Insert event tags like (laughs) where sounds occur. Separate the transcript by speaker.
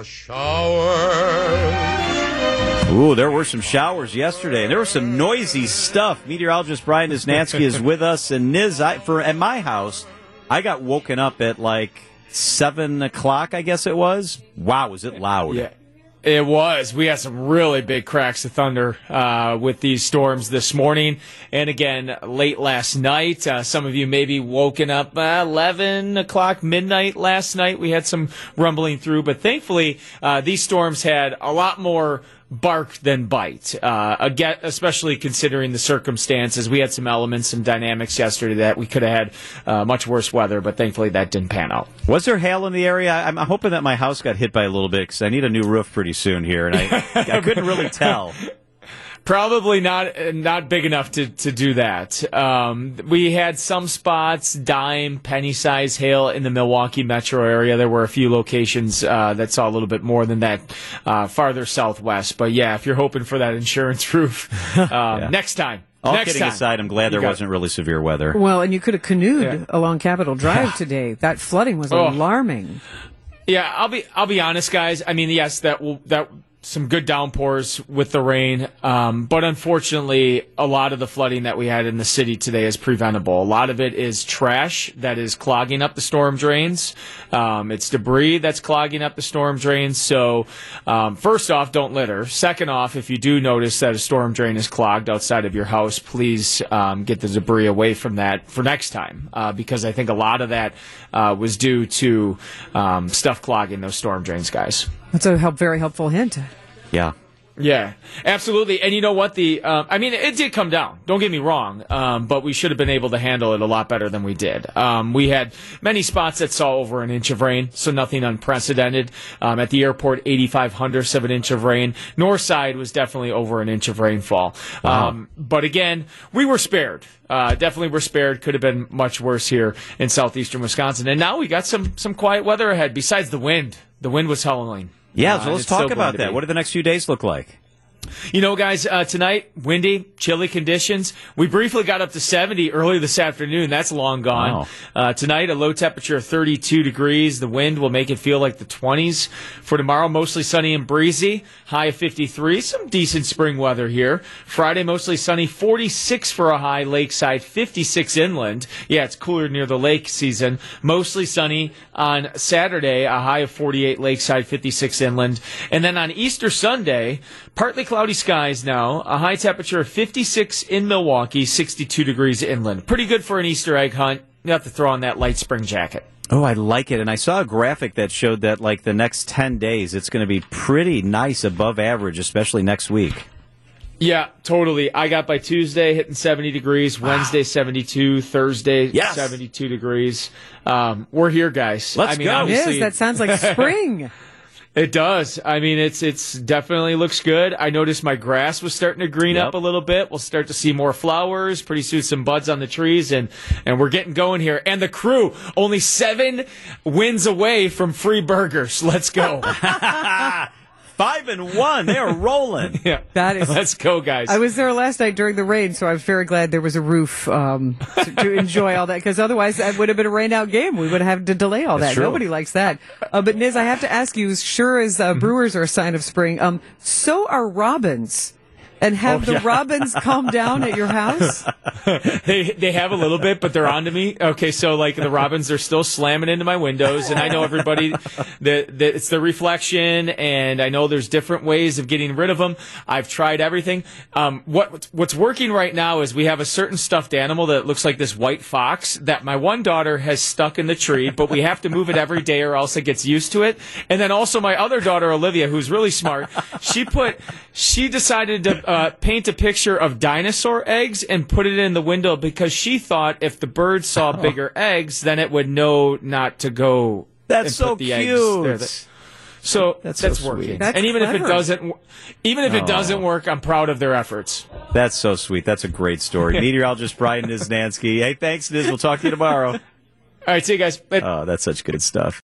Speaker 1: the showers.
Speaker 2: Ooh, there were some showers yesterday, and there was some noisy stuff. Meteorologist Brian Niznansky is (laughs) with us, and Niz, I, for at my house, I got woken up at like seven o'clock, I guess it was. Wow, was it loud?
Speaker 3: Yeah. It was. We had some really big cracks of thunder uh, with these storms this morning, and again late last night. Uh, some of you maybe woken up uh, eleven o'clock, midnight last night. We had some rumbling through, but thankfully uh, these storms had a lot more bark than bite. Uh, again, especially considering the circumstances. We had some elements, some dynamics yesterday that we could have had uh, much worse weather, but thankfully that didn't pan out.
Speaker 2: Was there hail in the area? I'm hoping that my house got hit by a little bit because I need a new roof pretty soon here, and I, I couldn't really tell. (laughs)
Speaker 3: Probably not not big enough to, to do that. Um, we had some spots, dime, penny size hail in the Milwaukee metro area. There were a few locations uh, that saw a little bit more than that uh, farther southwest. But yeah, if you're hoping for that insurance (laughs) roof, (laughs) um, yeah. next time.
Speaker 2: All
Speaker 3: Next
Speaker 2: kidding
Speaker 3: time.
Speaker 2: aside, I'm glad there wasn't really severe weather.
Speaker 4: Well, and you could have canoed
Speaker 3: Yeah.
Speaker 4: along Capitol Drive today. That flooding was
Speaker 3: Oh.
Speaker 4: alarming.
Speaker 3: Yeah, I'll be I'll be honest, guys. I mean, yes, that will that some good downpours with the rain, um, but unfortunately, a lot of the flooding that we had in the city today is preventable. A lot of it is trash that is clogging up the storm drains. Um, it's debris that's clogging up the storm drains. So, um, first off, don't litter. Second off, if you do notice that a storm drain is clogged outside of your house, please um, get the debris away from that for next time, uh, because I think a lot of that uh, was due to um, stuff clogging those storm drains, guys.
Speaker 4: That's a help, very helpful hint.
Speaker 2: Yeah.
Speaker 3: Yeah, absolutely. And you know what? The um, I mean, it did come down. Don't get me wrong, um, but we should have been able to handle it a lot better than we did. Um, we had many spots that saw over an inch of rain, so nothing unprecedented. Um, at the airport, 85 hundredths of an inch of rain. North side was definitely over an inch of rainfall. Um, but again, we were spared. Uh, definitely were spared. Could have been much worse here in southeastern Wisconsin. And now we got some some quiet weather ahead. Besides the wind, the wind was howling.
Speaker 2: Yeah,
Speaker 3: Uh,
Speaker 2: so let's talk
Speaker 3: going
Speaker 2: about that. What do the next few days look like?
Speaker 3: You know, guys, uh, tonight, windy, chilly conditions. We briefly got up to 70 early this afternoon. That's long gone.
Speaker 2: Wow.
Speaker 3: Uh, tonight, a low temperature of 32 degrees. The wind will make it feel like the 20s. For tomorrow, mostly sunny and breezy. High of 53. Some decent spring weather here. Friday, mostly sunny. 46 for a high lakeside, 56 inland. Yeah, it's cooler near the lake season. Mostly sunny on Saturday, a high of 48 lakeside, 56 inland. And then on Easter Sunday, partly cloudy skies now, a high temperature of 56 in Milwaukee, 62 degrees inland. Pretty good for an Easter egg hunt. You have to throw on that light spring jacket.
Speaker 2: Oh, I like it. And I saw a graphic that showed that, like, the next 10 days, it's going to be pretty nice above average, especially next week.
Speaker 3: Yeah, totally. I got by Tuesday hitting 70 degrees, Wednesday 72, Thursday
Speaker 2: Yes.
Speaker 3: 72 degrees. Um, we're here, guys.
Speaker 2: Let's
Speaker 3: I mean,
Speaker 2: go.
Speaker 3: obviously,
Speaker 4: Yes, that sounds like (laughs) spring.
Speaker 3: It does. I mean, it's it's definitely looks good. I noticed my grass was starting to green
Speaker 2: Yep.
Speaker 3: up a little bit. We'll start to see more flowers. Pretty soon, some buds on the trees, and and we're getting going here. And the crew only seven wins away from free burgers. Let's go. (laughs)
Speaker 2: Five and one. They are rolling. (laughs)
Speaker 3: yeah,
Speaker 4: That is-
Speaker 3: Let's go, guys.
Speaker 4: I was there last night during the rain, so I'm very glad there was a roof um, to, to enjoy all that. Because otherwise, that would have been a rain out game. We would have had to delay all
Speaker 2: That's
Speaker 4: that.
Speaker 2: true.
Speaker 4: Nobody likes that. Uh, but Niz, I have to ask you, as sure as uh, Brewers are a sign of spring, um, so are robins. And have the robins calmed down at your house? (laughs)
Speaker 3: they they have a little bit, but they're on to me. Okay, so like the robins are still slamming into my windows, and I know everybody that, that it's the reflection, and I know there's different ways of getting rid of them. I've tried everything. Um, what what's working right now is we have a certain stuffed animal that looks like this white fox that my one daughter has stuck in the tree, but we have to move it every day or else it gets used to it. And then also my other daughter Olivia, who's really smart, she put she decided to uh, paint a picture of dinosaur eggs and put it in the window because she thought if the bird saw bigger eggs, then it would know not to go.
Speaker 2: That's so
Speaker 3: the
Speaker 2: cute.
Speaker 3: Eggs So
Speaker 2: That's
Speaker 3: that's,
Speaker 2: so
Speaker 3: working.
Speaker 2: sweet.
Speaker 4: That's
Speaker 3: and even if it doesn't, even if it doesn't work, I'm proud of their efforts.
Speaker 2: That's so sweet. That's a great story. (laughs) Meteorologist Brian Niznansky. Hey, thanks, Niz. We'll talk to you tomorrow. (laughs)
Speaker 3: All right, see you guys. Later.
Speaker 2: Oh, that's such good stuff.